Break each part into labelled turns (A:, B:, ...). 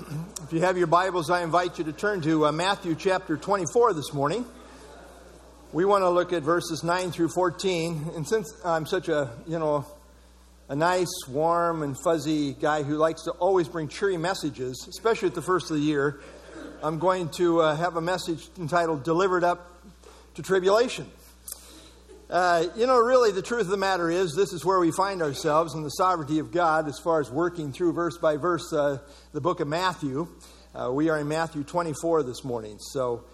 A: If you have your Bibles, I invite you to turn to uh, Matthew chapter 24 this morning. We want to look at verses 9 through 14. And since I'm such a, you know, a nice, warm, and fuzzy guy who likes to always bring cheery messages, especially at the first of the year, I'm going to uh, have a message entitled Delivered Up to Tribulation. Uh, you know, really, the truth of the matter is, this is where we find ourselves in the sovereignty of God as far as working through verse by verse uh, the book of Matthew. Uh, we are in Matthew 24 this morning. So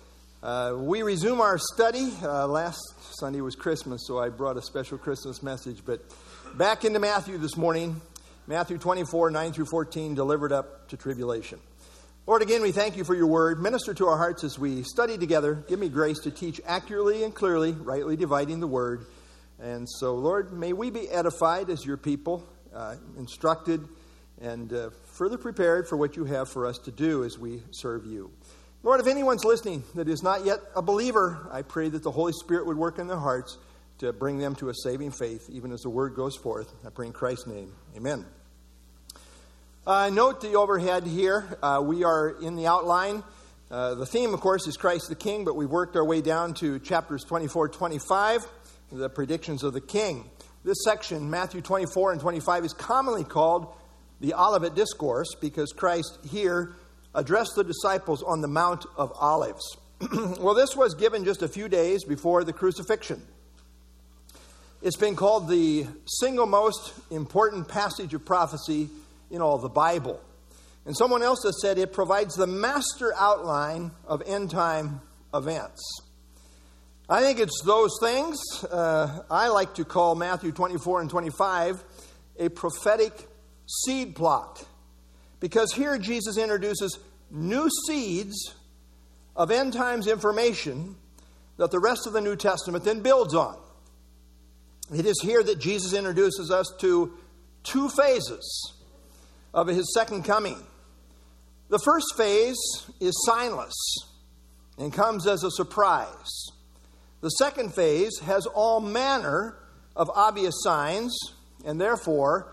A: uh, we resume our study. Uh, last Sunday was Christmas, so I brought a special Christmas message. But back into Matthew this morning Matthew 24, 9 through 14, delivered up to tribulation. Lord, again, we thank you for your word. Minister to our hearts as we study together. Give me grace to teach accurately and clearly, rightly dividing the word. And so, Lord, may we be edified as your people, uh, instructed, and uh, further prepared for what you have for us to do as we serve you. Lord, if anyone's listening that is not yet a believer, I pray that the Holy Spirit would work in their hearts to bring them to a saving faith, even as the word goes forth. I pray in Christ's name. Amen. Uh, note the overhead here. Uh, we are in the outline. Uh, the theme, of course, is Christ the King, but we've worked our way down to chapters 24 25, the predictions of the King. This section, Matthew 24 and 25, is commonly called the Olivet Discourse because Christ here addressed the disciples on the Mount of Olives. well, this was given just a few days before the crucifixion. It's been called the single most important passage of prophecy in all the Bible. And someone else has said it provides the master outline of end time events. I think it's those things. Uh, I like to call Matthew 24 and 25 a prophetic seed plot. Because here Jesus introduces new seeds of end times information that the rest of the New Testament then builds on. It is here that Jesus introduces us to two phases of his second coming. The first phase is signless and comes as a surprise. The second phase has all manner of obvious signs and therefore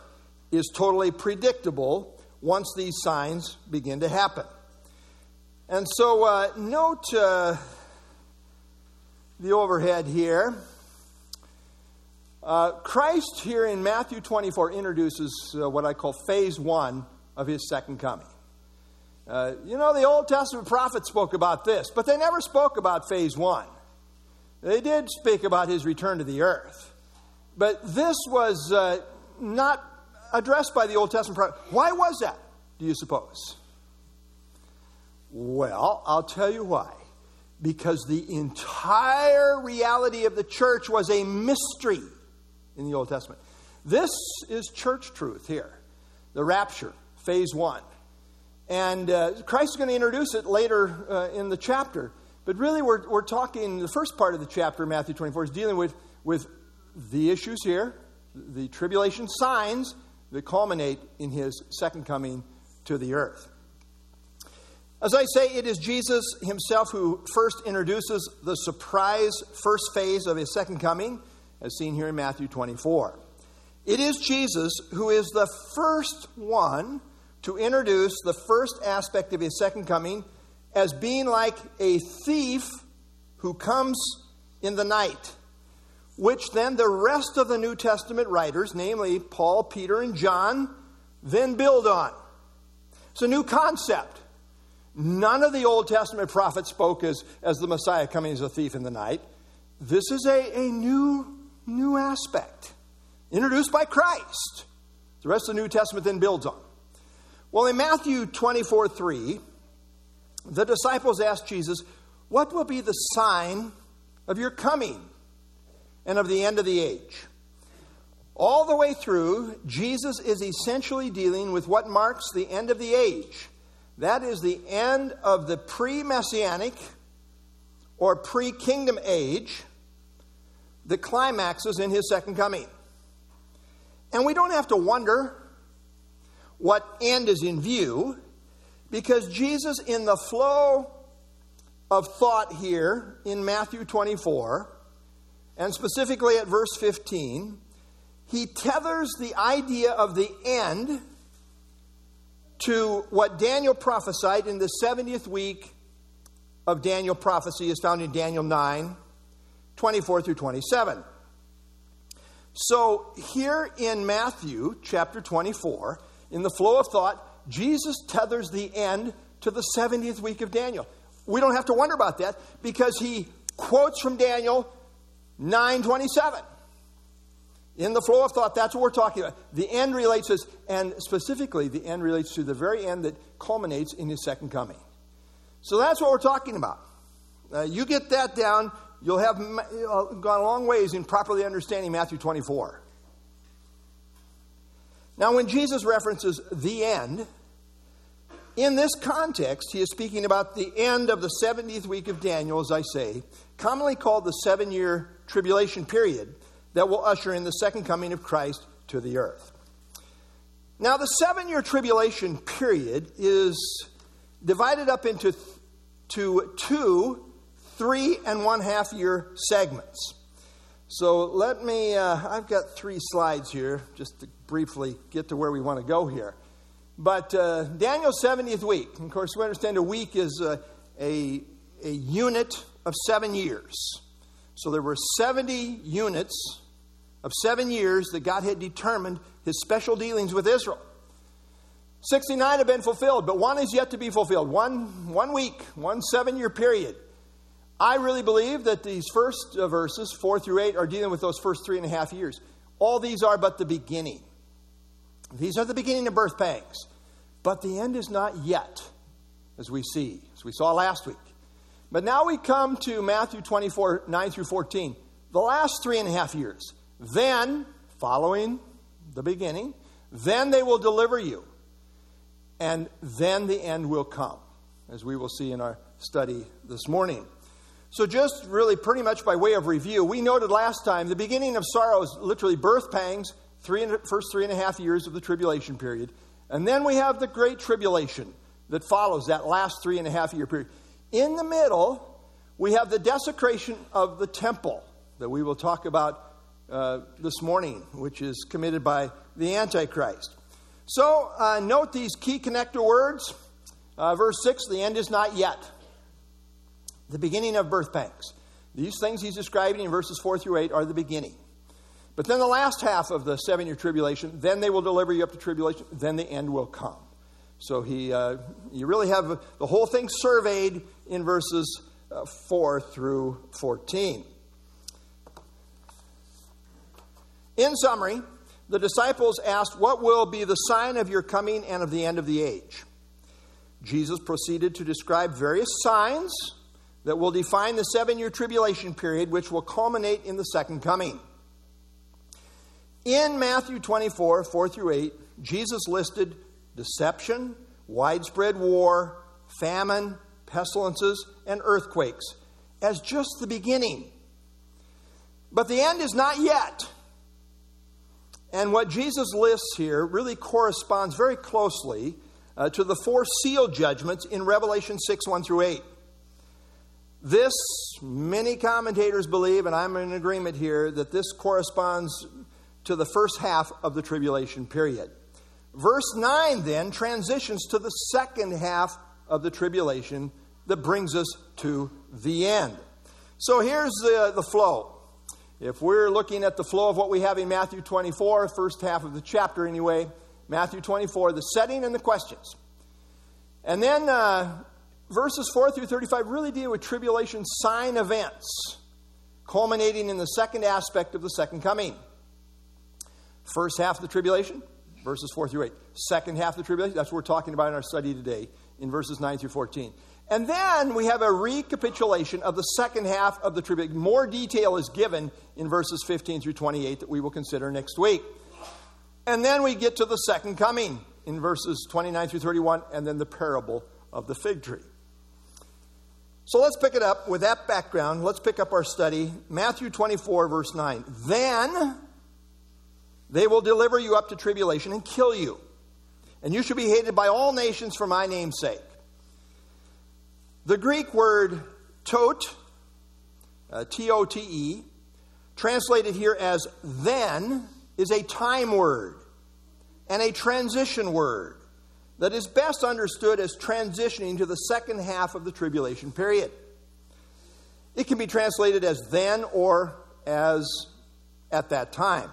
A: is totally predictable once these signs begin to happen. And so, uh, note uh, the overhead here. Uh, Christ here in Matthew 24 introduces uh, what I call phase one of his second coming. Uh, you know, the Old Testament prophets spoke about this, but they never spoke about phase one. They did speak about his return to the earth. But this was uh, not addressed by the Old Testament prophets. Why was that, do you suppose? Well, I'll tell you why. Because the entire reality of the church was a mystery in the Old Testament. This is church truth here the rapture, phase one. And uh, Christ is going to introduce it later uh, in the chapter. But really, we're, we're talking, the first part of the chapter, Matthew 24, is dealing with, with the issues here, the tribulation signs that culminate in his second coming to the earth. As I say, it is Jesus himself who first introduces the surprise first phase of his second coming as seen here in Matthew 24. It is Jesus who is the first one to introduce the first aspect of his second coming as being like a thief who comes in the night, which then the rest of the New Testament writers, namely Paul, Peter, and John, then build on. It's a new concept. None of the Old Testament prophets spoke as, as the Messiah coming as a thief in the night. This is a, a new new aspect introduced by Christ. The rest of the New Testament then builds on. Well, in Matthew 24 3, the disciples asked Jesus, What will be the sign of your coming and of the end of the age? All the way through, Jesus is essentially dealing with what marks the end of the age. That is the end of the pre messianic or pre kingdom age that climaxes in his second coming. And we don't have to wonder what end is in view because Jesus, in the flow of thought here in Matthew 24, and specifically at verse 15, he tethers the idea of the end to what Daniel prophesied in the 70th week of Daniel prophecy is found in Daniel 9, 24 through 27. So, here in Matthew chapter 24, in the flow of thought, Jesus tethers the end to the 70th week of Daniel. We don't have to wonder about that because he quotes from Daniel 927. In the flow of thought, that's what we're talking about. The end relates us, and specifically, the end relates to the very end that culminates in his second coming. So that's what we're talking about. Uh, you get that down, you'll have uh, gone a long ways in properly understanding Matthew 24. Now, when Jesus references the end, in this context, he is speaking about the end of the 70th week of Daniel, as I say, commonly called the seven year tribulation period that will usher in the second coming of Christ to the earth. Now, the seven year tribulation period is divided up into to two three and one half year segments. So let me, uh, I've got three slides here just to briefly get to where we want to go here. But uh, Daniel's 70th week, of course, we understand a week is a, a, a unit of seven years. So there were 70 units of seven years that God had determined his special dealings with Israel. 69 have been fulfilled, but one is yet to be fulfilled. One, one week, one seven year period. I really believe that these first uh, verses, 4 through 8, are dealing with those first three and a half years. All these are but the beginning. These are the beginning of birth pangs. But the end is not yet, as we see, as we saw last week. But now we come to Matthew 24, 9 through 14, the last three and a half years. Then, following the beginning, then they will deliver you. And then the end will come, as we will see in our study this morning. So, just really pretty much by way of review, we noted last time the beginning of sorrow is literally birth pangs, three and, first three and a half years of the tribulation period. And then we have the great tribulation that follows that last three and a half year period. In the middle, we have the desecration of the temple that we will talk about uh, this morning, which is committed by the Antichrist. So, uh, note these key connector words. Uh, verse 6 the end is not yet. The beginning of birth pangs. These things he's describing in verses 4 through 8 are the beginning. But then the last half of the seven year tribulation, then they will deliver you up to tribulation, then the end will come. So he, uh, you really have the whole thing surveyed in verses uh, 4 through 14. In summary, the disciples asked, What will be the sign of your coming and of the end of the age? Jesus proceeded to describe various signs that will define the seven year tribulation period, which will culminate in the second coming. In Matthew 24, 4 through 8, Jesus listed deception, widespread war, famine, pestilences, and earthquakes as just the beginning. But the end is not yet. And what Jesus lists here really corresponds very closely uh, to the four seal judgments in Revelation 6 1 through 8. This, many commentators believe, and I'm in agreement here, that this corresponds to the first half of the tribulation period. Verse 9 then transitions to the second half of the tribulation that brings us to the end. So here's the, the flow. If we're looking at the flow of what we have in Matthew 24, first half of the chapter anyway, Matthew 24, the setting and the questions. And then uh, verses 4 through 35 really deal with tribulation sign events, culminating in the second aspect of the second coming. First half of the tribulation, verses 4 through 8. Second half of the tribulation, that's what we're talking about in our study today, in verses 9 through 14. And then we have a recapitulation of the second half of the tribulation. More detail is given in verses 15 through 28 that we will consider next week. And then we get to the second coming in verses 29 through 31, and then the parable of the fig tree. So let's pick it up with that background. Let's pick up our study. Matthew 24, verse 9. Then they will deliver you up to tribulation and kill you. And you shall be hated by all nations for my name's sake. The Greek word tote, uh, T O T E, translated here as then, is a time word and a transition word. That is best understood as transitioning to the second half of the tribulation period. It can be translated as then or as at that time.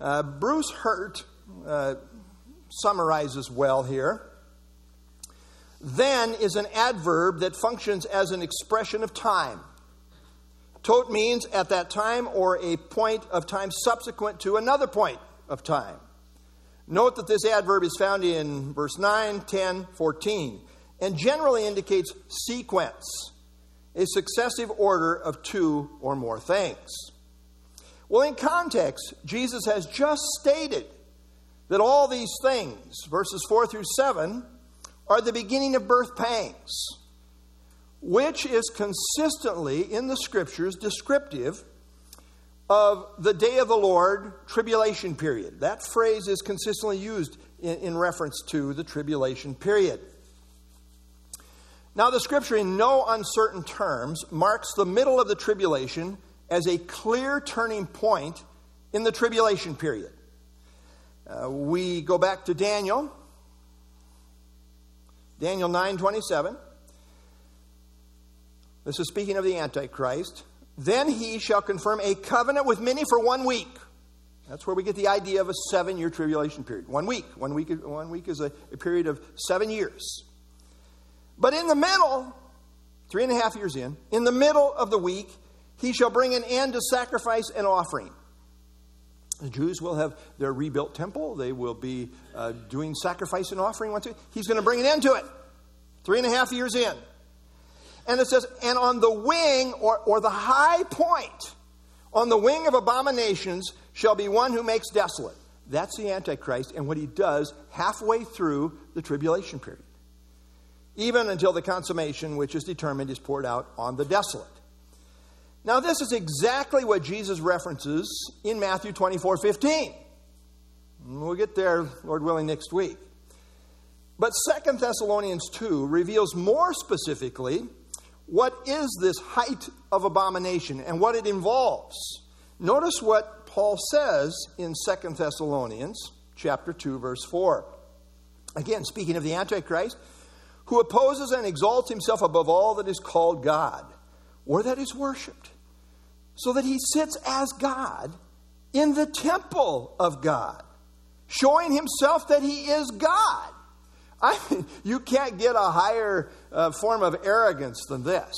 A: Uh, Bruce Hurt uh, summarizes well here. Then is an adverb that functions as an expression of time. Tote means at that time or a point of time subsequent to another point of time. Note that this adverb is found in verse 9, 10, 14, and generally indicates sequence, a successive order of two or more things. Well, in context, Jesus has just stated that all these things, verses 4 through 7, are the beginning of birth pangs, which is consistently in the scriptures descriptive of the day of the Lord tribulation period. That phrase is consistently used in, in, reference to the tribulation period. Now, the scripture, in no uncertain terms, marks the middle of the tribulation as a clear turning point in the tribulation period. Uh, we go back to Daniel, Daniel 9 27. This is speaking of the Antichrist. Then he shall confirm a covenant with many for one week. That's where we get the idea of a seven year tribulation period. One week. One week, one week is a, a period of seven years. But in the middle, three and a half years in, in the middle of the week, he shall bring an end to sacrifice and offering. The Jews will have their rebuilt temple. They will be uh, doing sacrifice and offering. He's going to bring an end to it. Three and a half years in. And it says, and on the wing or, or the high point, on the wing of abominations shall be one who makes desolate. That's the Antichrist and what he does halfway through the tribulation period. Even until the consummation, which is determined, is poured out on the desolate. Now, this is exactly what Jesus references in Matthew 24 15. We'll get there, Lord willing, next week. But Second Thessalonians 2 reveals more specifically what is this height of abomination and what it involves. Notice what Paul says in Second Thessalonians chapter 2 verse 4. Again, speaking of the antichrist, who opposes and exalts himself above all that is called God or that is worshiped, so that he sits as God in the temple of God, showing himself that he is God. I mean, you can't get a higher uh, form of arrogance than this.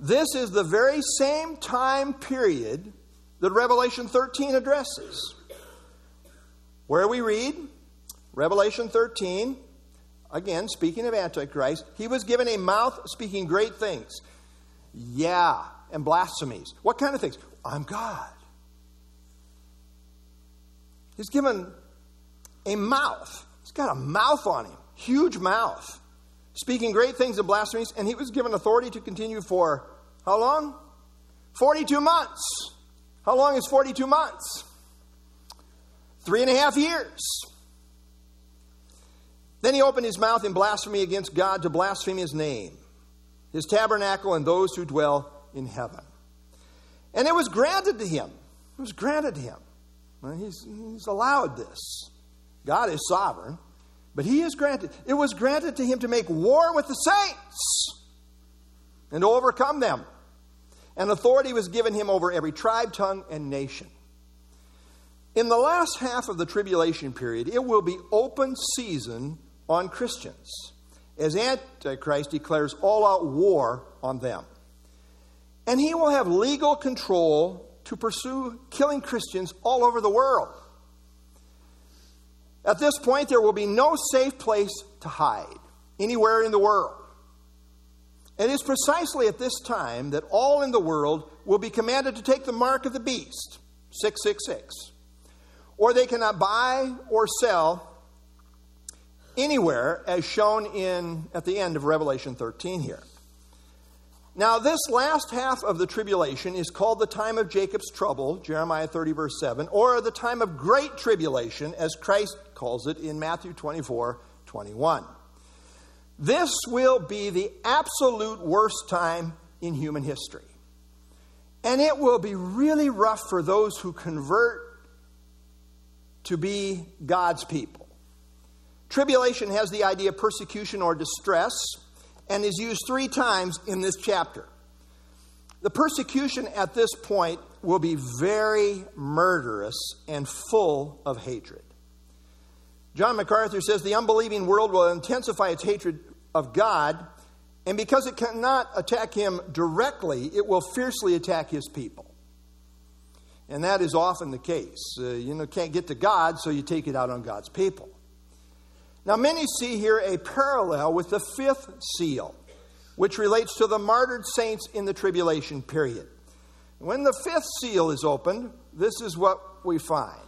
A: This is the very same time period that Revelation 13 addresses. Where we read, Revelation 13, again, speaking of Antichrist, he was given a mouth speaking great things. Yeah, and blasphemies. What kind of things? I'm God. He's given a mouth. Got a mouth on him, huge mouth, speaking great things and blasphemies, and he was given authority to continue for how long? 42 months. How long is 42 months? Three and a half years. Then he opened his mouth in blasphemy against God to blaspheme his name, his tabernacle, and those who dwell in heaven. And it was granted to him. It was granted to him. He's, he's allowed this. God is sovereign, but he is granted. It was granted to him to make war with the saints and to overcome them. And authority was given him over every tribe, tongue, and nation. In the last half of the tribulation period, it will be open season on Christians as Antichrist declares all out war on them. And he will have legal control to pursue killing Christians all over the world. At this point, there will be no safe place to hide anywhere in the world. It is precisely at this time that all in the world will be commanded to take the mark of the beast, 666. Or they cannot buy or sell anywhere, as shown in at the end of Revelation 13 here. Now, this last half of the tribulation is called the time of Jacob's trouble, Jeremiah 30, verse 7, or the time of great tribulation, as Christ calls it in Matthew 24, 21. This will be the absolute worst time in human history. And it will be really rough for those who convert to be God's people. Tribulation has the idea of persecution or distress and is used three times in this chapter. The persecution at this point will be very murderous and full of hatred. John MacArthur says the unbelieving world will intensify its hatred of God, and because it cannot attack him directly, it will fiercely attack his people. And that is often the case. Uh, you know, can't get to God, so you take it out on God's people. Now, many see here a parallel with the fifth seal, which relates to the martyred saints in the tribulation period. When the fifth seal is opened, this is what we find.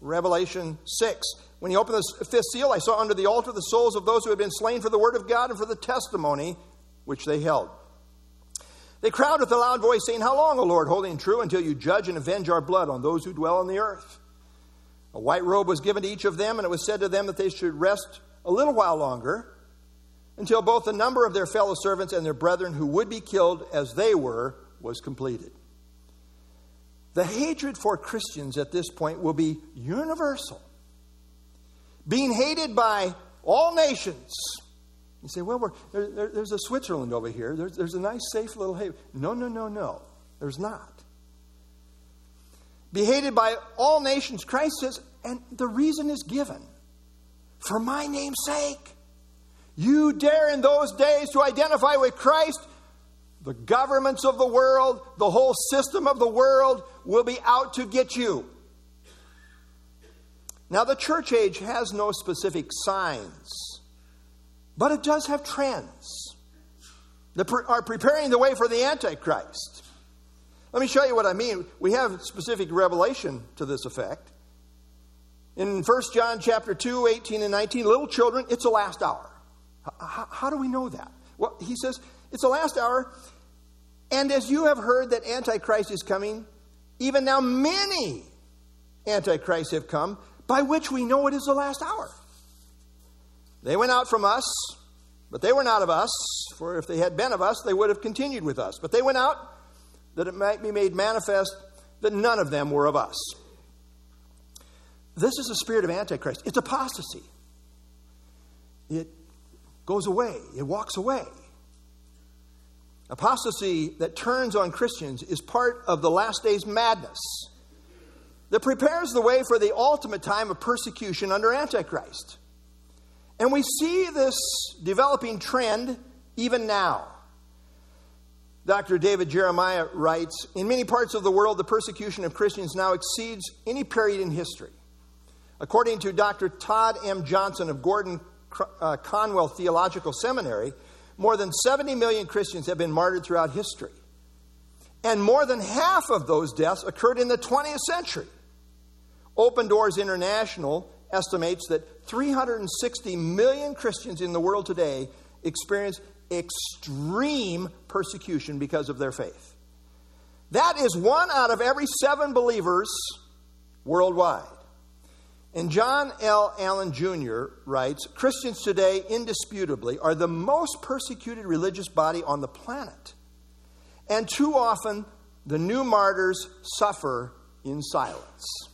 A: Revelation 6. When he opened the fifth seal, I saw under the altar the souls of those who had been slain for the word of God and for the testimony which they held. They cried with a loud voice, saying, How long, O Lord, holy and true, until you judge and avenge our blood on those who dwell on the earth? A white robe was given to each of them, and it was said to them that they should rest a little while longer until both the number of their fellow servants and their brethren who would be killed as they were was completed. The hatred for Christians at this point will be universal, being hated by all nations. You say, well, there, there, there's a Switzerland over here. There's, there's a nice, safe little haven. No, no, no, no. There's not be hated by all nations, Christ says, and the reason is given for my name's sake. You dare in those days to identify with Christ, the governments of the world, the whole system of the world will be out to get you. Now, the church age has no specific signs, but it does have trends that are preparing the way for the Antichrist. Let me show you what I mean. We have specific revelation to this effect. In 1 John chapter 2, 18 and 19, little children, it's the last hour. How, how do we know that? Well, he says, it's the last hour. And as you have heard that Antichrist is coming, even now many Antichrists have come, by which we know it is the last hour. They went out from us, but they were not of us, for if they had been of us, they would have continued with us. But they went out that it might be made manifest that none of them were of us. This is the spirit of Antichrist. It's apostasy. It goes away, it walks away. Apostasy that turns on Christians is part of the last days madness that prepares the way for the ultimate time of persecution under Antichrist. And we see this developing trend even now. Dr. David Jeremiah writes In many parts of the world, the persecution of Christians now exceeds any period in history. According to Dr. Todd M. Johnson of Gordon uh, Conwell Theological Seminary, more than 70 million Christians have been martyred throughout history. And more than half of those deaths occurred in the 20th century. Open Doors International estimates that 360 million Christians in the world today experience extreme persecution because of their faith. That is one out of every seven believers worldwide. And John L. Allen Jr. writes Christians today, indisputably, are the most persecuted religious body on the planet. And too often, the new martyrs suffer in silence.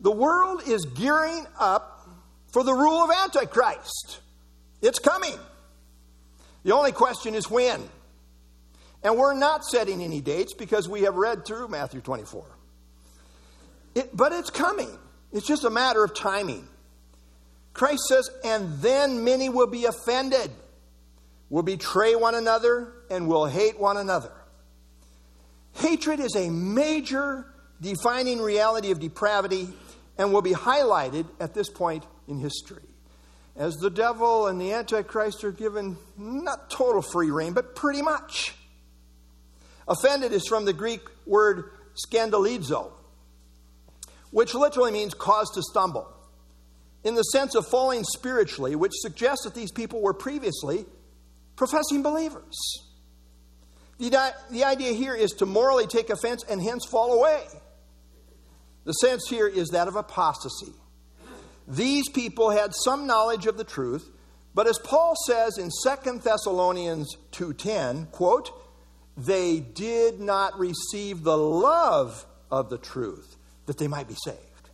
A: The world is gearing up for the rule of Antichrist. It's coming. The only question is when. And we're not setting any dates because we have read through Matthew 24. It, but it's coming. It's just a matter of timing. Christ says, and then many will be offended, will betray one another, and will hate one another. Hatred is a major defining reality of depravity and will be highlighted at this point in history as the devil and the Antichrist are given not total free rein, but pretty much. Offended is from the Greek word scandalizo, which literally means cause to stumble, in the sense of falling spiritually, which suggests that these people were previously professing believers. The, the idea here is to morally take offense and hence fall away. The sense here is that of apostasy. These people had some knowledge of the truth, but as Paul says in 2 Thessalonians 2:10, quote, they did not receive the love of the truth that they might be saved.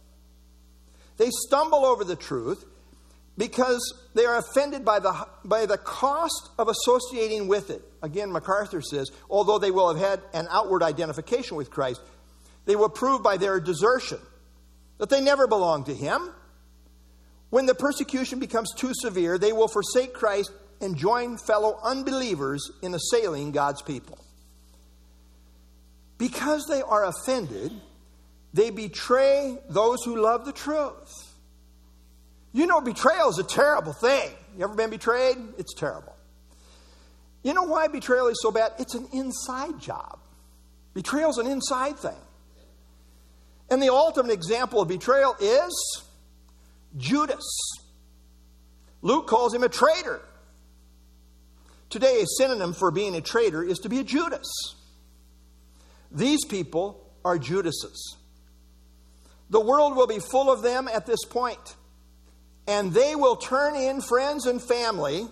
A: They stumble over the truth because they are offended by the, by the cost of associating with it. Again, MacArthur says, although they will have had an outward identification with Christ, they will prove by their desertion that they never belonged to Him. When the persecution becomes too severe, they will forsake Christ and join fellow unbelievers in assailing God's people. Because they are offended, they betray those who love the truth. You know, betrayal is a terrible thing. You ever been betrayed? It's terrible. You know why betrayal is so bad? It's an inside job. Betrayal is an inside thing. And the ultimate example of betrayal is Judas. Luke calls him a traitor. Today, a synonym for being a traitor is to be a Judas. These people are Judases. The world will be full of them at this point, and they will turn in friends and family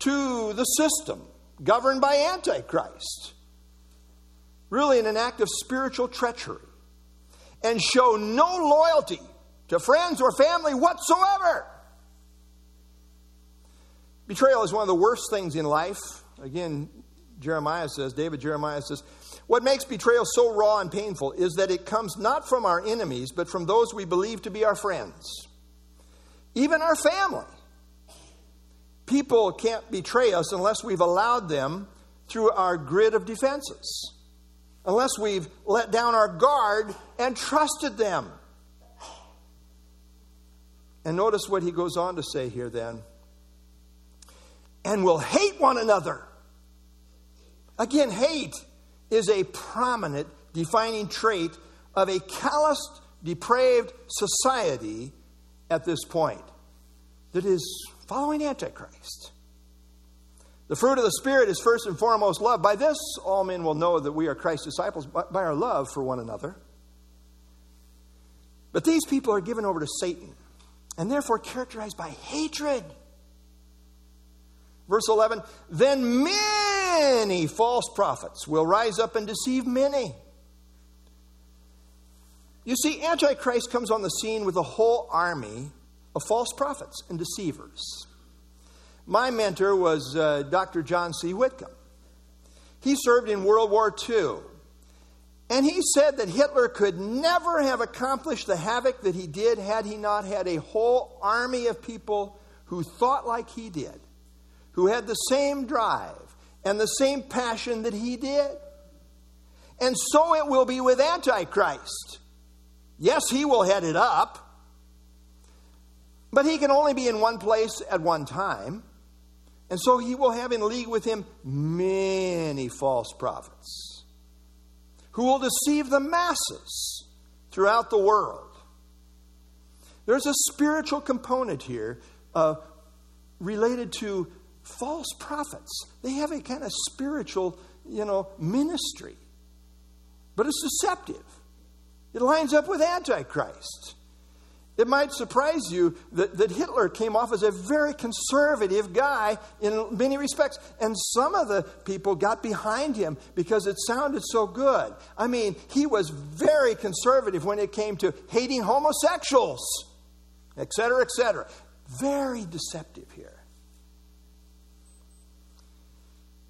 A: to the system governed by Antichrist. Really, in an act of spiritual treachery, and show no loyalty to friends or family whatsoever. Betrayal is one of the worst things in life. Again, Jeremiah says, David Jeremiah says, what makes betrayal so raw and painful is that it comes not from our enemies, but from those we believe to be our friends, even our family. People can't betray us unless we've allowed them through our grid of defenses, unless we've let down our guard and trusted them. And notice what he goes on to say here then. And will hate one another. Again, hate is a prominent defining trait of a calloused, depraved society at this point that is following Antichrist. The fruit of the Spirit is first and foremost love. By this, all men will know that we are Christ's disciples by our love for one another. But these people are given over to Satan and therefore characterized by hatred. Verse 11 Then many false prophets will rise up and deceive many. You see, Antichrist comes on the scene with a whole army of false prophets and deceivers. My mentor was uh, Dr. John C. Whitcomb. He served in World War II. And he said that Hitler could never have accomplished the havoc that he did had he not had a whole army of people who thought like he did, who had the same drive and the same passion that he did. And so it will be with Antichrist. Yes, he will head it up, but he can only be in one place at one time. And so he will have in league with him many false prophets who will deceive the masses throughout the world. There's a spiritual component here uh, related to false prophets. They have a kind of spiritual, you know, ministry, but it's deceptive. It lines up with Antichrist. It might surprise you that, that Hitler came off as a very conservative guy in many respects. And some of the people got behind him because it sounded so good. I mean, he was very conservative when it came to hating homosexuals, etc., etc. Very deceptive here.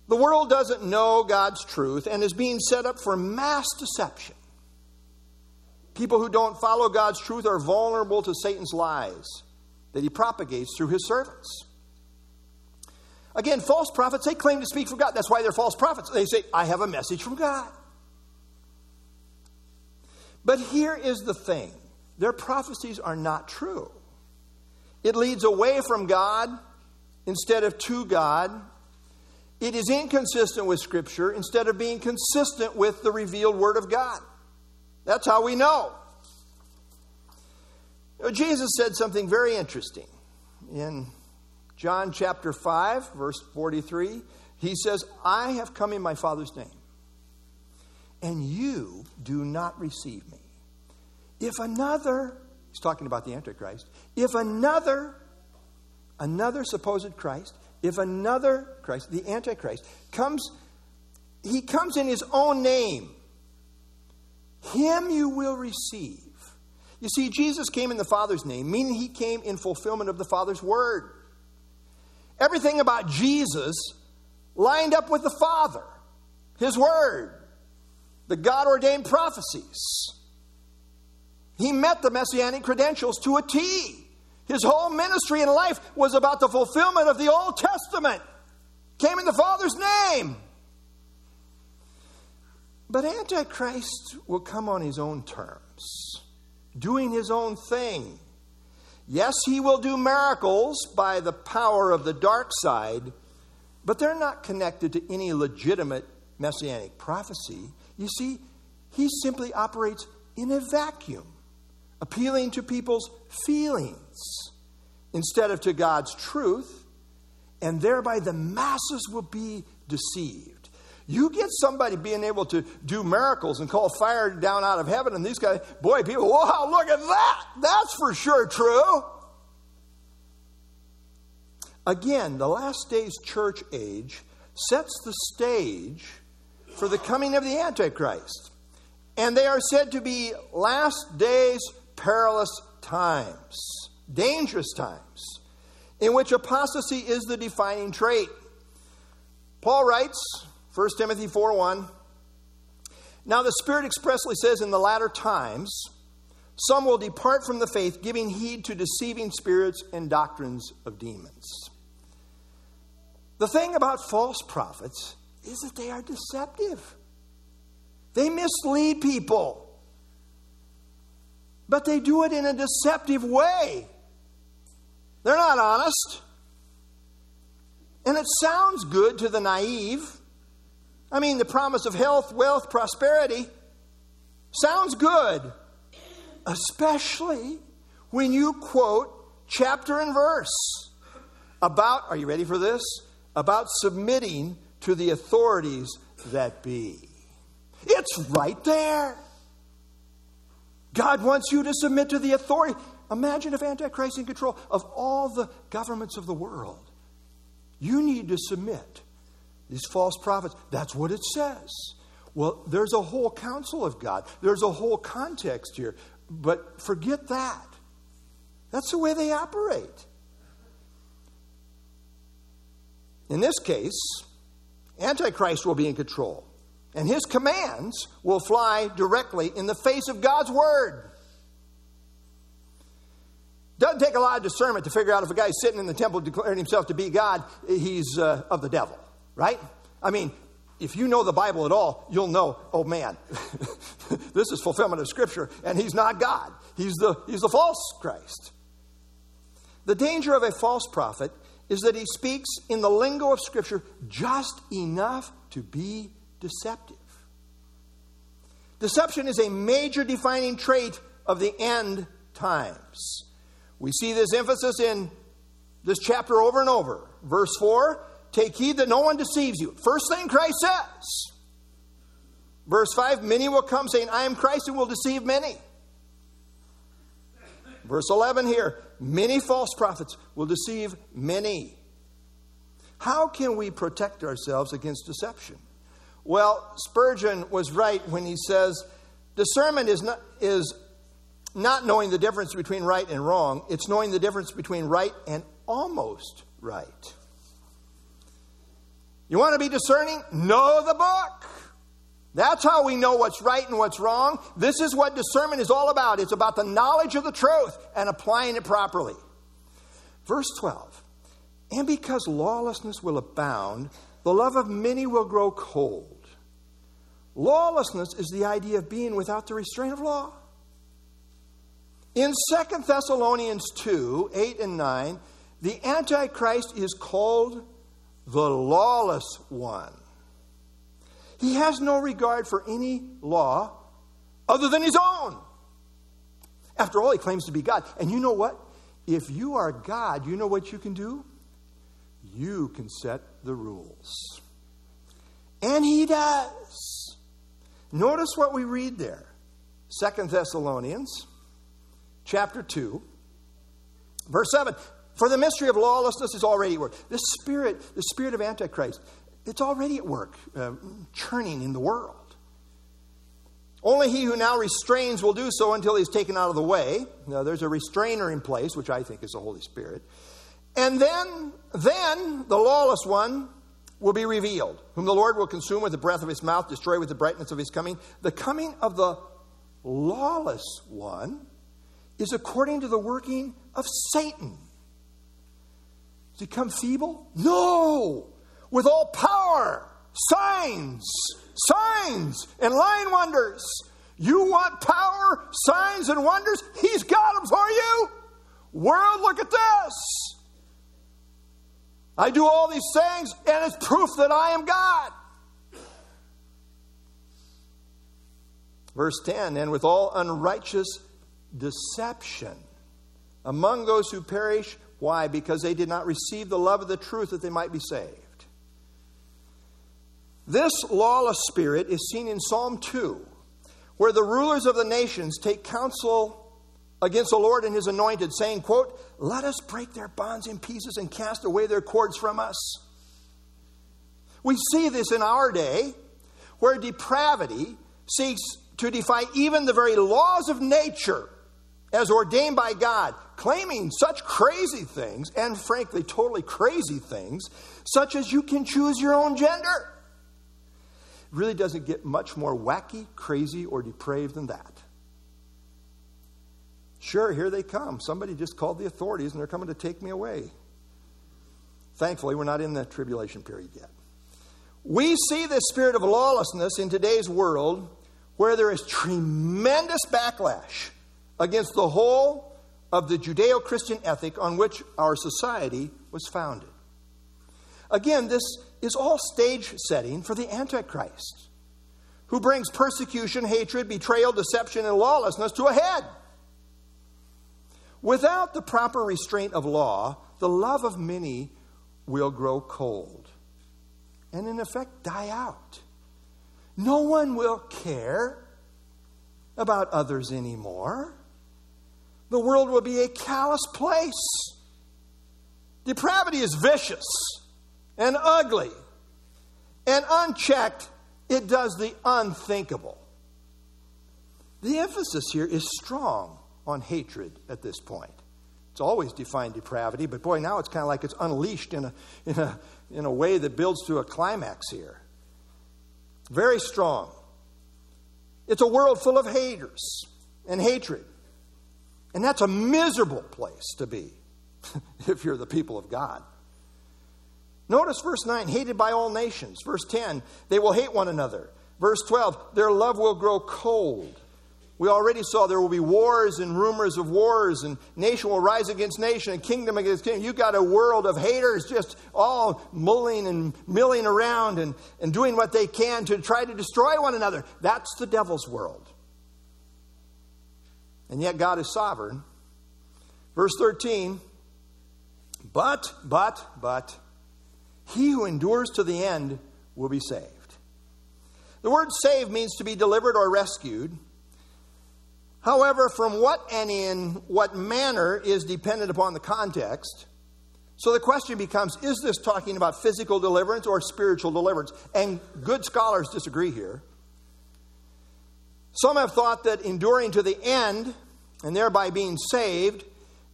A: The world doesn't know God's truth and is being set up for mass deception. People who don't follow God's truth are vulnerable to Satan's lies that he propagates through his servants. Again, false prophets, they claim to speak for God. That's why they're false prophets. They say, I have a message from God. But here is the thing their prophecies are not true. It leads away from God instead of to God. It is inconsistent with Scripture instead of being consistent with the revealed Word of God. That's how we know. Jesus said something very interesting. In John chapter 5, verse 43, he says, I have come in my Father's name, and you do not receive me. If another, he's talking about the Antichrist, if another, another supposed Christ, if another Christ, the Antichrist, comes, he comes in his own name him you will receive. You see, Jesus came in the Father's name, meaning he came in fulfillment of the Father's word. Everything about Jesus lined up with the Father, his word, the God ordained prophecies. He met the messianic credentials to a T. His whole ministry and life was about the fulfillment of the Old Testament. Came in the Father's name. But Antichrist will come on his own terms, doing his own thing. Yes, he will do miracles by the power of the dark side, but they're not connected to any legitimate messianic prophecy. You see, he simply operates in a vacuum, appealing to people's feelings instead of to God's truth, and thereby the masses will be deceived. You get somebody being able to do miracles and call fire down out of heaven, and these guys, boy, people, wow, look at that. That's for sure true. Again, the last days church age sets the stage for the coming of the Antichrist. And they are said to be last days perilous times, dangerous times, in which apostasy is the defining trait. Paul writes, 1 Timothy 4 1. Now, the Spirit expressly says in the latter times, some will depart from the faith, giving heed to deceiving spirits and doctrines of demons. The thing about false prophets is that they are deceptive, they mislead people. But they do it in a deceptive way. They're not honest. And it sounds good to the naive. I mean, the promise of health, wealth, prosperity sounds good, especially when you quote chapter and verse about, are you ready for this? About submitting to the authorities that be. It's right there. God wants you to submit to the authority. Imagine if Antichrist in control of all the governments of the world. You need to submit these false prophets. That's what it says. Well, there's a whole counsel of God, there's a whole context here. But forget that. That's the way they operate. In this case, Antichrist will be in control, and his commands will fly directly in the face of God's word. Doesn't take a lot of discernment to figure out if a guy's sitting in the temple declaring himself to be God, he's uh, of the devil right? I mean, if you know the Bible at all, you'll know, oh man, this is fulfillment of Scripture, and he's not God. He's the, he's the false Christ. The danger of a false prophet is that he speaks in the lingo of Scripture just enough to be deceptive. Deception is a major defining trait of the end times. We see this emphasis in this chapter over and over. Verse 4 Take heed that no one deceives you. First thing Christ says. Verse 5 Many will come saying, I am Christ, and will deceive many. Verse 11 here Many false prophets will deceive many. How can we protect ourselves against deception? Well, Spurgeon was right when he says discernment is not, is not knowing the difference between right and wrong, it's knowing the difference between right and almost right. You want to be discerning? Know the book. That's how we know what's right and what's wrong. This is what discernment is all about. It's about the knowledge of the truth and applying it properly. Verse 12 And because lawlessness will abound, the love of many will grow cold. Lawlessness is the idea of being without the restraint of law. In 2 Thessalonians 2 8 and 9, the Antichrist is called the lawless one. He has no regard for any law other than his own. After all, he claims to be God. And you know what? If you are God, you know what you can do? You can set the rules. And he does. Notice what we read there. Second Thessalonians chapter 2 verse 7 for the mystery of lawlessness is already at work. The spirit, the spirit of Antichrist, it's already at work, uh, churning in the world. Only he who now restrains will do so until he's taken out of the way. Now, there's a restrainer in place, which I think is the Holy Spirit. And then, then the lawless one will be revealed, whom the Lord will consume with the breath of his mouth, destroy with the brightness of his coming. The coming of the lawless one is according to the working of Satan. Does he come feeble? No! With all power, signs, signs, and lying wonders. You want power, signs, and wonders? He's got them for you. World, look at this. I do all these things, and it's proof that I am God. Verse 10 And with all unrighteous deception among those who perish. Why? Because they did not receive the love of the truth that they might be saved. This lawless spirit is seen in Psalm 2, where the rulers of the nations take counsel against the Lord and his anointed, saying, quote, Let us break their bonds in pieces and cast away their cords from us. We see this in our day, where depravity seeks to defy even the very laws of nature as ordained by God, claiming such crazy things, and frankly, totally crazy things, such as you can choose your own gender. Really doesn't get much more wacky, crazy, or depraved than that. Sure, here they come. Somebody just called the authorities and they're coming to take me away. Thankfully, we're not in the tribulation period yet. We see this spirit of lawlessness in today's world where there is tremendous backlash against the whole of the Judeo Christian ethic on which our society was founded. Again, this is all stage setting for the Antichrist, who brings persecution, hatred, betrayal, deception, and lawlessness to a head. Without the proper restraint of law, the love of many will grow cold and, in effect, die out. No one will care about others anymore. The world will be a callous place. Depravity is vicious and ugly, and unchecked, it does the unthinkable. The emphasis here is strong on hatred at this point. It's always defined depravity, but boy, now it's kind of like it's unleashed in a, in a, in a way that builds to a climax here. Very strong. It's a world full of haters and hatred. And that's a miserable place to be if you're the people of God. Notice verse 9 hated by all nations. Verse 10 they will hate one another. Verse 12 their love will grow cold. We already saw there will be wars and rumors of wars, and nation will rise against nation and kingdom against kingdom. You've got a world of haters just all mulling and milling around and, and doing what they can to try to destroy one another. That's the devil's world. And yet God is sovereign. Verse 13 But, but, but, he who endures to the end will be saved. The word saved means to be delivered or rescued. However, from what and in what manner is dependent upon the context. So the question becomes is this talking about physical deliverance or spiritual deliverance? And good scholars disagree here. Some have thought that enduring to the end and thereby being saved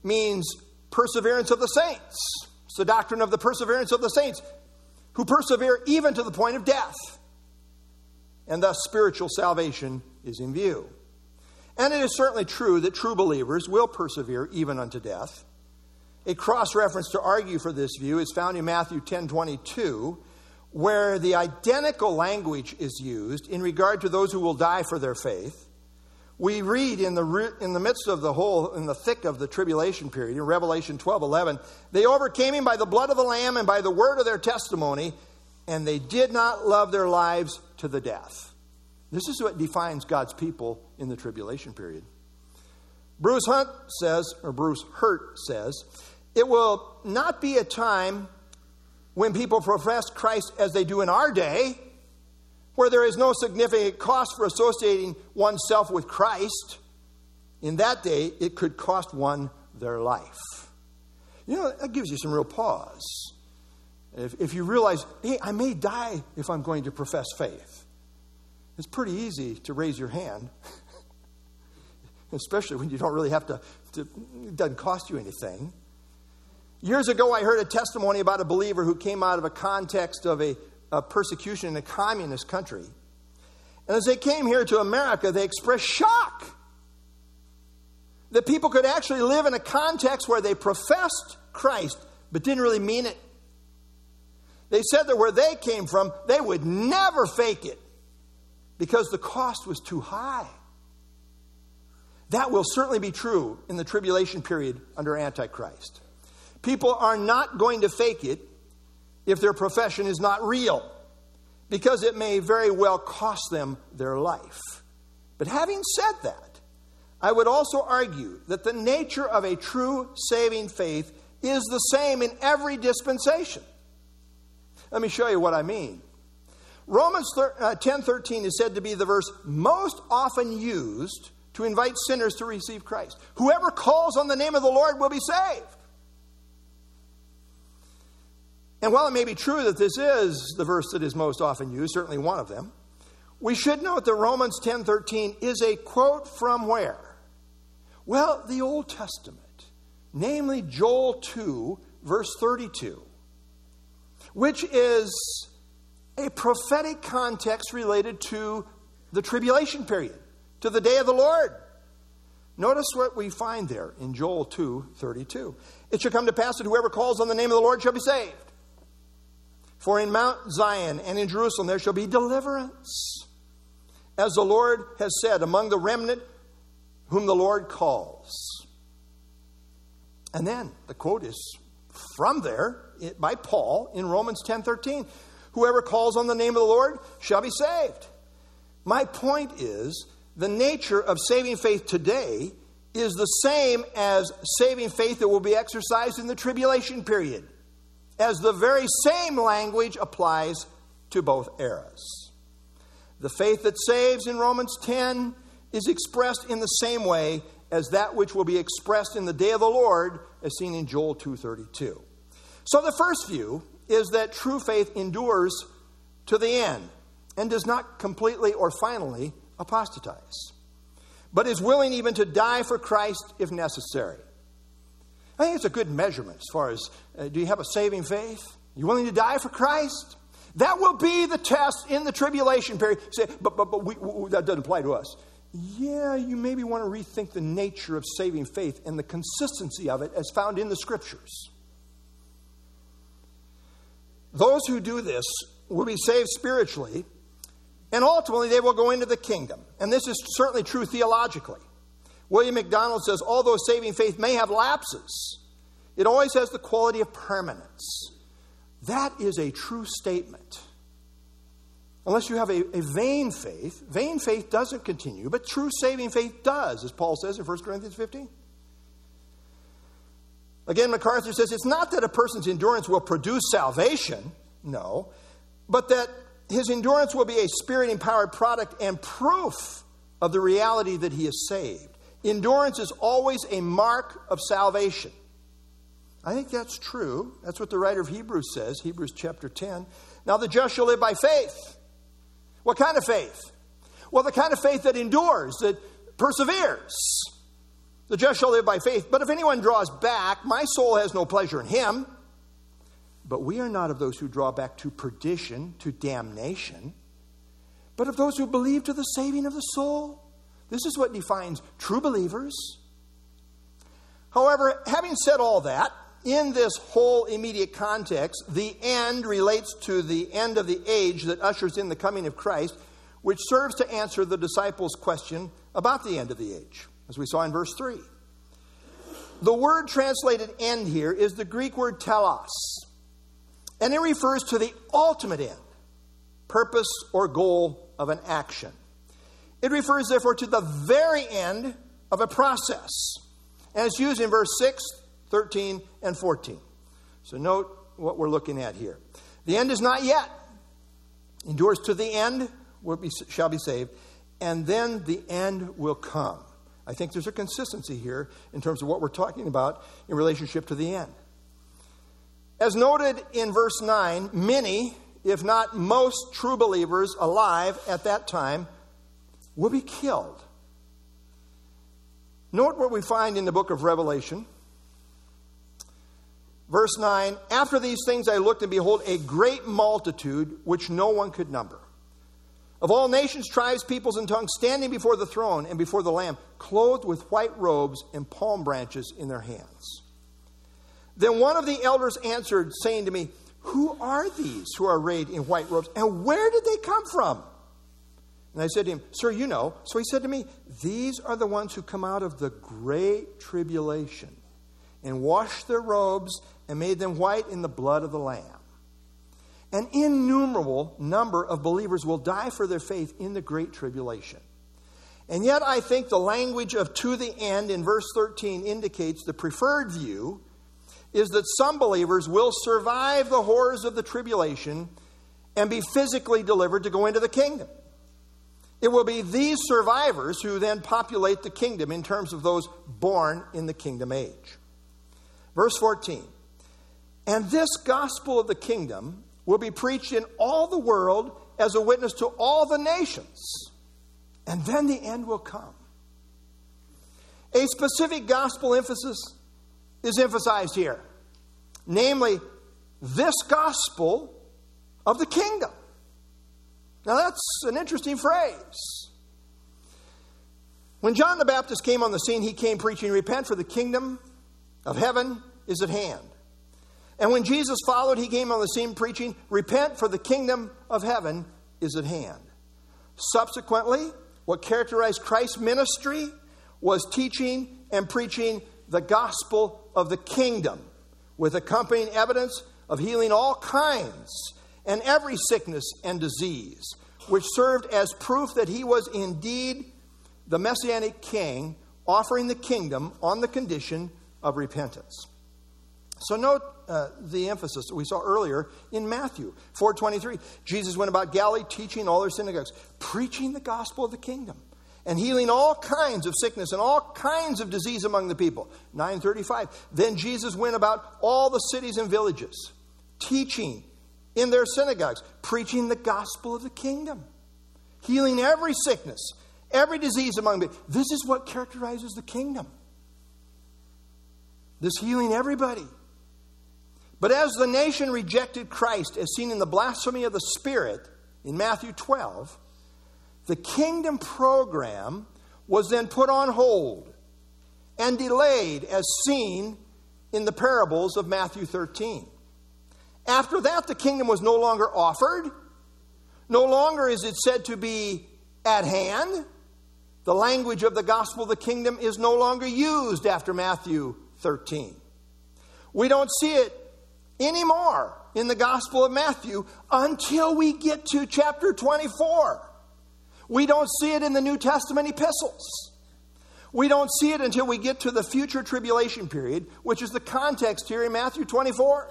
A: means perseverance of the saints. It's the doctrine of the perseverance of the saints who persevere even to the point of death. And thus, spiritual salvation is in view. And it is certainly true that true believers will persevere even unto death. A cross reference to argue for this view is found in Matthew 10 22, where the identical language is used in regard to those who will die for their faith. We read in the, in the midst of the whole, in the thick of the tribulation period, in Revelation 12 11, they overcame him by the blood of the Lamb and by the word of their testimony, and they did not love their lives to the death. This is what defines God's people in the tribulation period. Bruce Hunt says, or Bruce Hurt says, it will not be a time when people profess Christ as they do in our day, where there is no significant cost for associating oneself with Christ. In that day, it could cost one their life. You know, that gives you some real pause. If, if you realize, hey, I may die if I'm going to profess faith. It's pretty easy to raise your hand, especially when you don't really have to, to, it doesn't cost you anything. Years ago, I heard a testimony about a believer who came out of a context of a, a persecution in a communist country. And as they came here to America, they expressed shock that people could actually live in a context where they professed Christ but didn't really mean it. They said that where they came from, they would never fake it because the cost was too high. That will certainly be true in the tribulation period under Antichrist. People are not going to fake it if their profession is not real, because it may very well cost them their life. But having said that, I would also argue that the nature of a true saving faith is the same in every dispensation. Let me show you what I mean. Romans 10:13 uh, is said to be the verse most often used to invite sinners to receive Christ. Whoever calls on the name of the Lord will be saved. And while it may be true that this is the verse that is most often used, certainly one of them, we should note that Romans 10:13 is a quote from where? Well, the Old Testament, namely Joel 2 verse 32, which is a prophetic context related to the tribulation period, to the day of the Lord. Notice what we find there in Joel 2 32. It shall come to pass that whoever calls on the name of the Lord shall be saved. For in Mount Zion and in Jerusalem there shall be deliverance. As the Lord has said, among the remnant whom the Lord calls. And then the quote is from there by Paul in Romans 10 13. Whoever calls on the name of the Lord shall be saved. My point is the nature of saving faith today is the same as saving faith that will be exercised in the tribulation period as the very same language applies to both eras. The faith that saves in Romans 10 is expressed in the same way as that which will be expressed in the day of the Lord as seen in Joel 2:32. So the first view is that true faith endures to the end and does not completely or finally apostatize, but is willing even to die for Christ if necessary. I think it's a good measurement as far as uh, do you have a saving faith? You willing to die for Christ? That will be the test in the tribulation period. Say, but but, but we, we, that doesn't apply to us. Yeah, you maybe want to rethink the nature of saving faith and the consistency of it as found in the scriptures. Those who do this will be saved spiritually, and ultimately they will go into the kingdom. And this is certainly true theologically. William MacDonald says, although saving faith may have lapses, it always has the quality of permanence. That is a true statement. Unless you have a, a, vain faith, vain faith doesn't continue, but true saving faith does, as Paul says in 1 Corinthians 15. Again, MacArthur says it's not that a person's endurance will produce salvation, no, but that his endurance will be a spirit empowered product and proof of the reality that he is saved. Endurance is always a mark of salvation. I think that's true. That's what the writer of Hebrews says, Hebrews chapter 10. Now, the just shall live by faith. What kind of faith? Well, the kind of faith that endures, that perseveres. The just shall live by faith. But if anyone draws back, my soul has no pleasure in him. But we are not of those who draw back to perdition, to damnation, but of those who believe to the saving of the soul. This is what defines true believers. However, having said all that, in this whole immediate context, the end relates to the end of the age that ushers in the coming of Christ, which serves to answer the disciples' question about the end of the age, as we saw in verse 3. The word translated end here is the Greek word telos, and it refers to the ultimate end, purpose, or goal of an action. It refers, therefore, to the very end of a process. And it's used in verse 6, 13, and 14. So note what we're looking at here. The end is not yet. Endures to the end, will be, shall be saved, and then the end will come. I think there's a consistency here in terms of what we're talking about in relationship to the end. As noted in verse 9, many if not most, true believers alive at that time will be killed. Note what we find in the book of Revelation. Verse 9 After these things I looked, and behold, a great multitude which no one could number. Of all nations, tribes, peoples, and tongues, standing before the throne and before the Lamb, clothed with white robes and palm branches in their hands. Then one of the elders answered, saying to me, Who are these who are arrayed in white robes, and where did they come from? And I said to him, Sir, you know. So he said to me, These are the ones who come out of the great tribulation and washed their robes and made them white in the blood of the Lamb. An innumerable number of believers will die for their faith in the great tribulation. And yet, I think the language of to the end in verse 13 indicates the preferred view is that some believers will survive the horrors of the tribulation and be physically delivered to go into the kingdom. It will be these survivors who then populate the kingdom in terms of those born in the kingdom age. Verse 14 And this gospel of the kingdom will be preached in all the world as a witness to all the nations, and then the end will come. A specific gospel emphasis is emphasized here, namely, this gospel of the kingdom. Now, that's an interesting phrase. When John the Baptist came on the scene, he came preaching, Repent, for the kingdom of heaven is at hand. And when Jesus followed, he came on the scene preaching, Repent, for the kingdom of heaven is at hand. Subsequently, what characterized Christ's ministry was teaching and preaching the gospel of the kingdom, with accompanying evidence of healing all kinds and every sickness and disease, which served as proof that he was indeed the messianic king offering the kingdom on the condition of repentance. So note uh, the emphasis that we saw earlier in Matthew 4:23. Jesus went about Galilee teaching all their synagogues, preaching the gospel of the kingdom and healing all kinds of sickness and all kinds of disease among the people. 935. Then Jesus went about all the cities and villages, teaching in their synagogues, preaching the gospel of the kingdom, healing every sickness, every disease among them. This is what characterizes the kingdom. This healing everybody. But as the nation rejected Christ, as seen in the blasphemy of the Spirit in Matthew 12, the kingdom program was then put on hold and delayed, as seen in the parables of Matthew 13. After that, the kingdom was no longer offered. No longer is it said to be at hand. The language of the gospel of the kingdom is no longer used after Matthew 13. We don't see it anymore in the gospel of Matthew until we get to chapter 24. We don't see it in the New Testament epistles. We don't see it until we get to the future tribulation period, which is the context here in Matthew 24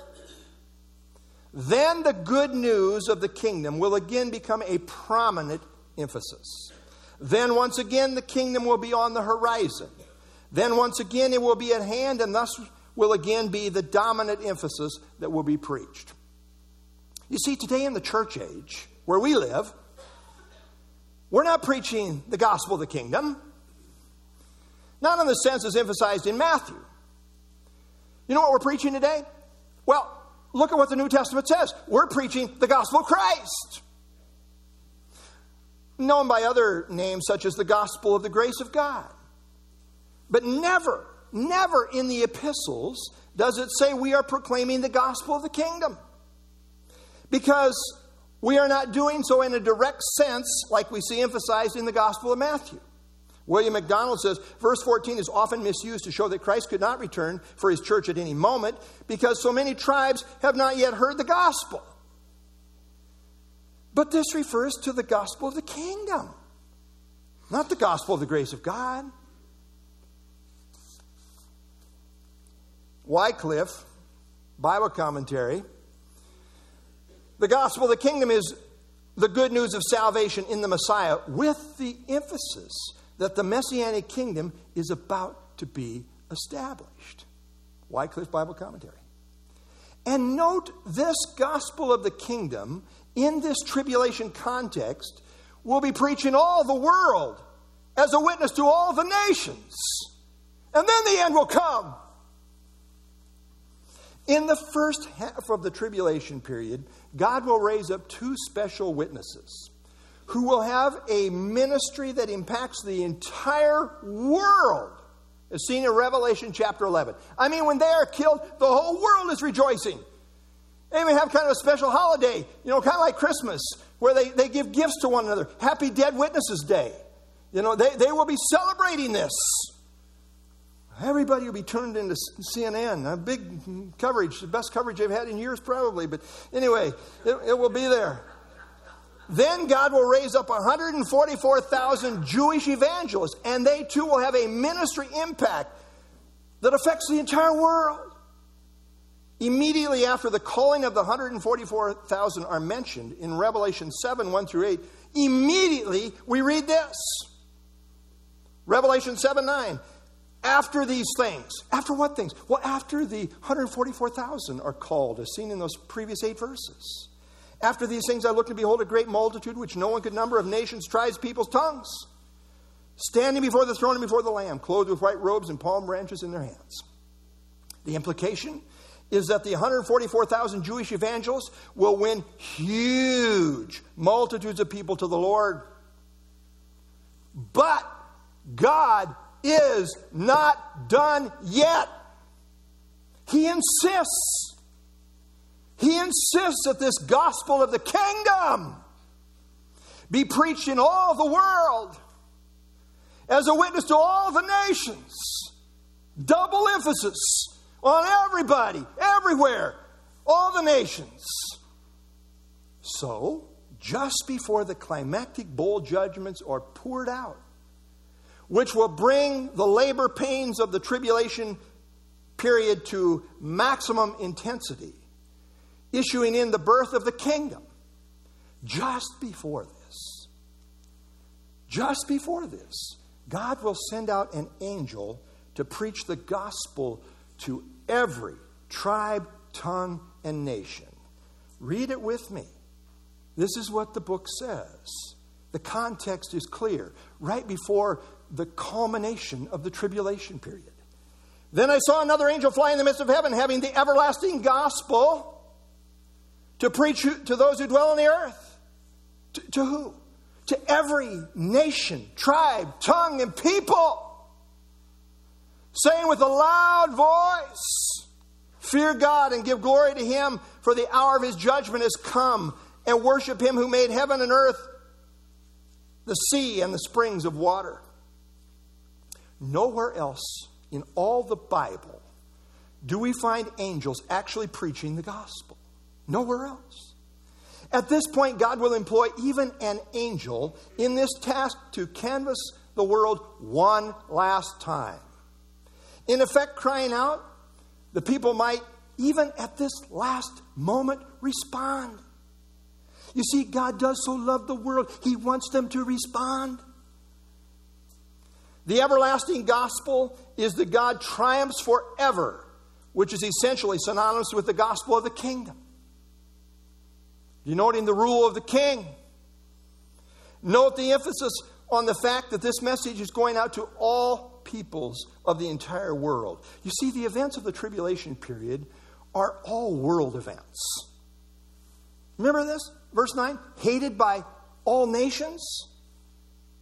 A: then the good news of the kingdom will again become a prominent emphasis. Then, once again, the kingdom will be on the horizon. Then, once again, it will be at hand, and thus will again be the dominant emphasis that will be preached. You see, today in the church age, where we live, we're not preaching the gospel of the kingdom, not in the sense as emphasized in Matthew. You know what we're preaching today? Well, Look at what the New Testament says. We're preaching the gospel of Christ. Known by other names such as the gospel of the grace of God. But never, never in the epistles does it say we are proclaiming the gospel of the kingdom. Because we are not doing so in a direct sense like we see emphasized in the gospel of Matthew. William MacDonald says verse 14 is often misused to show that Christ could not return for his church at any moment because so many tribes have not yet heard the gospel. But this refers to the gospel of the kingdom, not the gospel of the grace of God. Wycliffe, Bible commentary. The gospel of the kingdom is the good news of salvation in the Messiah with the emphasis that the messianic kingdom is about to be established. Wycliffe Bible Commentary. And note this gospel of the kingdom in this tribulation context will be preached in all the world as a witness to all the nations. And then the end will come. In the first half of the tribulation period, God will raise up two special witnesses who will have a ministry that impacts the entire world, as seen in Revelation chapter 11. I mean, when they are killed, the whole world is rejoicing. They may have kind of a special holiday, you know, kind of like Christmas, where they, they give gifts to one another. Happy Dead Witnesses Day. You know, they, they will be celebrating this. Everybody will be turned into CNN. A big coverage, the best coverage they've had in years, probably. But anyway, it, it will be there. Then God will raise up 144,000 Jewish evangelists, and they too will have a ministry impact that affects the entire world. Immediately after the calling of the 144,000 are mentioned in Revelation 7 1 through 8, immediately we read this Revelation 7 9. After these things, after what things? Well, after the 144,000 are called, as seen in those previous eight verses. After these things, I looked and behold a great multitude which no one could number of nations, tribes, peoples, tongues, standing before the throne and before the Lamb, clothed with white robes and palm branches in their hands. The implication is that the 144,000 Jewish evangelists will win huge multitudes of people to the Lord. But God is not done yet. He insists. He insists that this gospel of the kingdom be preached in all the world as a witness to all the nations. Double emphasis on everybody, everywhere, all the nations. So, just before the climactic bowl judgments are poured out, which will bring the labor pains of the tribulation period to maximum intensity, issuing in the birth of the kingdom. Just before this, just before this, God will send out an angel to preach the gospel to every tribe, tongue, and nation. Read it with me. This is what the book says. The context is clear. Right before the culmination of the tribulation period. Then I saw another angel fly in the midst of heaven, having the everlasting gospel to preach to those who dwell on the earth. To, to who? To every nation, tribe, tongue, and people. Saying with a loud voice, Fear God and give glory to Him, for the hour of His judgment has come, and worship Him who made heaven and earth, the sea, and the springs of water. Nowhere else in all the Bible do we find angels actually preaching the gospel. Nowhere else. At this point, God will employ even an angel in this task to canvass the world one last time. In effect, crying out, the people might, even at this last moment, respond. You see, God does so love the world, He wants them to respond. The everlasting gospel is that God triumphs forever, which is essentially synonymous with the gospel of the kingdom. Denoting the rule of the king. Note the emphasis on the fact that this message is going out to all peoples of the entire world. You see, the events of the tribulation period are all world events. Remember this? Verse 9 hated by all nations.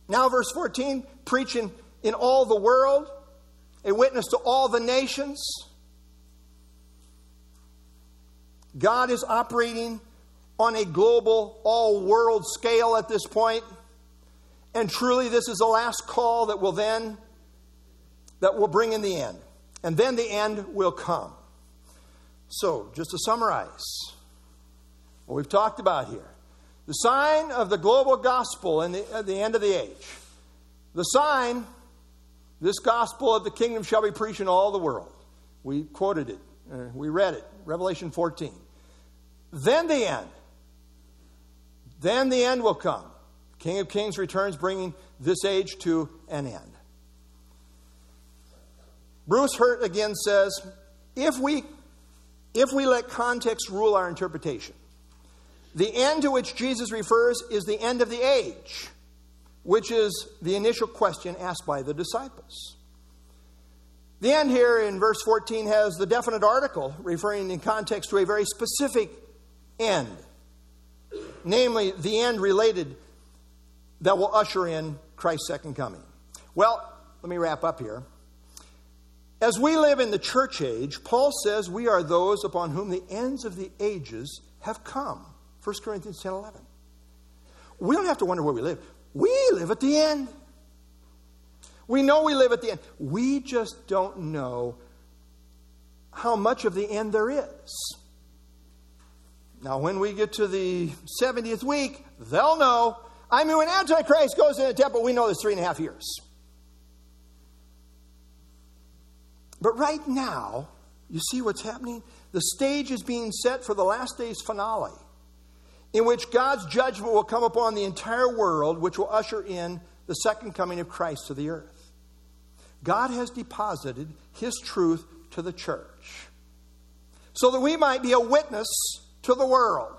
A: Now, verse 14 preaching in all the world, a witness to all the nations. God is operating on a global, all world scale at this point. And truly, this is the last call that will then, that will bring in the end. And then the end will come. So, just to summarize what we've talked about here the sign of the global gospel in the, at the end of the age. The sign this gospel of the kingdom shall be preached in all the world. We quoted it, uh, we read it, Revelation 14. Then the end. Then the end will come. King of Kings returns, bringing this age to an end. Bruce Hurt again says if we if we let context rule our interpretation. The end to which Jesus refers is the end of the age, which is the initial question asked by the disciples. The end here in verse 14 has the definite article referring in context to a very specific end, namely the end related that will usher in Christ's second coming. Well, let me wrap up here. As we live in the church age, Paul says we are those upon whom the ends of the ages have come. 1 Corinthians 10 11. We don't have to wonder where we live. We live at the end. We know we live at the end. We just don't know how much of the end there is. Now, when we get to the 70th week, they'll know. I mean, when Antichrist goes in the temple, we know there's three and a half years. But right now, you see what's happening? The stage is being set for the last day's finale, in which God's judgment will come upon the entire world, which will usher in the second coming of Christ to the earth. God has deposited His truth to the church so that we might be a witness to the world.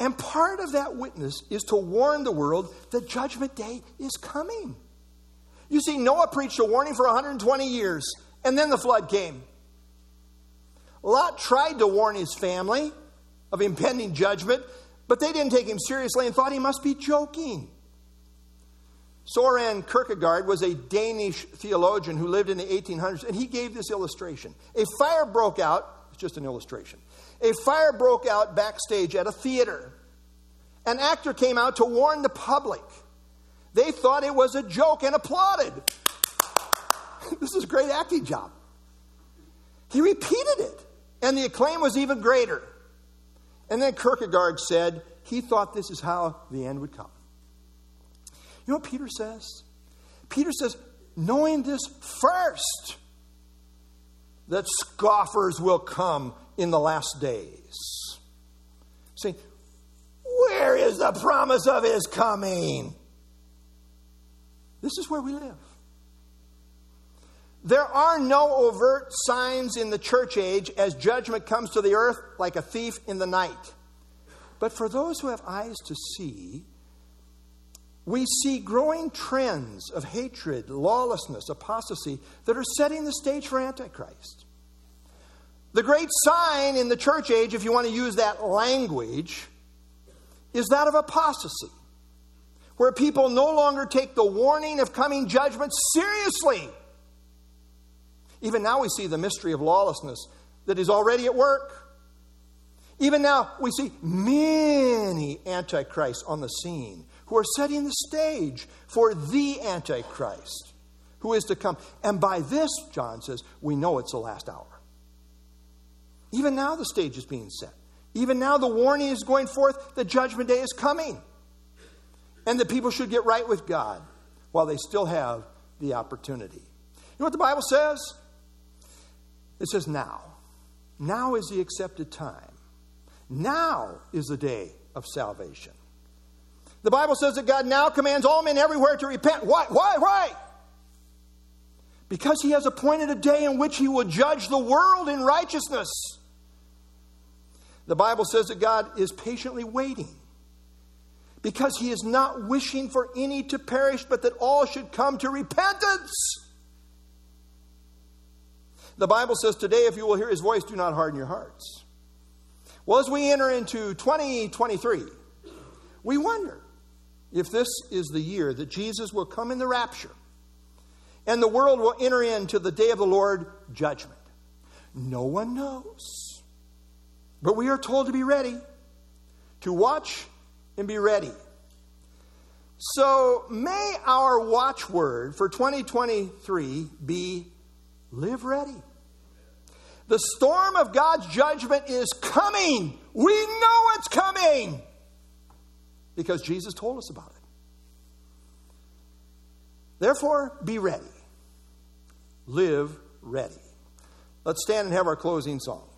A: And part of that witness is to warn the world that Judgment Day is coming. You see, Noah preached a warning for 120 years, and then the flood came. Lot tried to warn his family of impending judgment, but they didn't take him seriously and thought he must be joking. Soren Kierkegaard was a Danish theologian who lived in the 1800s, and he gave this illustration. A fire broke out, it's just an illustration. A fire broke out backstage at a theater. An actor came out to warn the public. They thought it was a joke and applauded. this is a great acting job. He repeated it, and the acclaim was even greater. And then Kierkegaard said he thought this is how the end would come. You know what Peter says? Peter says, knowing this first, that scoffers will come in the last days. Saying, where is the promise of his coming? This is where we live. There are no overt signs in the church age as judgment comes to the earth like a thief in the night. But for those who have eyes to see, we see growing trends of hatred, lawlessness, apostasy that are setting the stage for Antichrist. The great sign in the church age, if you want to use that language, is that of apostasy, where people no longer take the warning of coming judgment seriously. Even now, we see the mystery of lawlessness that is already at work. Even now, we see many antichrists on the scene who are setting the stage for the Antichrist who is to come. And by this, John says, we know it's the last hour. Even now, the stage is being set. Even now, the warning is going forth the judgment day is coming. And the people should get right with God while they still have the opportunity. You know what the Bible says? It says now. Now is the accepted time. Now is the day of salvation. The Bible says that God now commands all men everywhere to repent. Why? Why? Why? Because he has appointed a day in which he will judge the world in righteousness. The Bible says that God is patiently waiting because he is not wishing for any to perish, but that all should come to repentance. The Bible says today, if you will hear his voice, do not harden your hearts. Well, as we enter into 2023, we wonder if this is the year that Jesus will come in the rapture and the world will enter into the day of the Lord judgment. No one knows. But we are told to be ready, to watch and be ready. So may our watchword for 2023 be live ready. The storm of God's judgment is coming. We know it's coming because Jesus told us about it. Therefore, be ready. Live ready. Let's stand and have our closing song.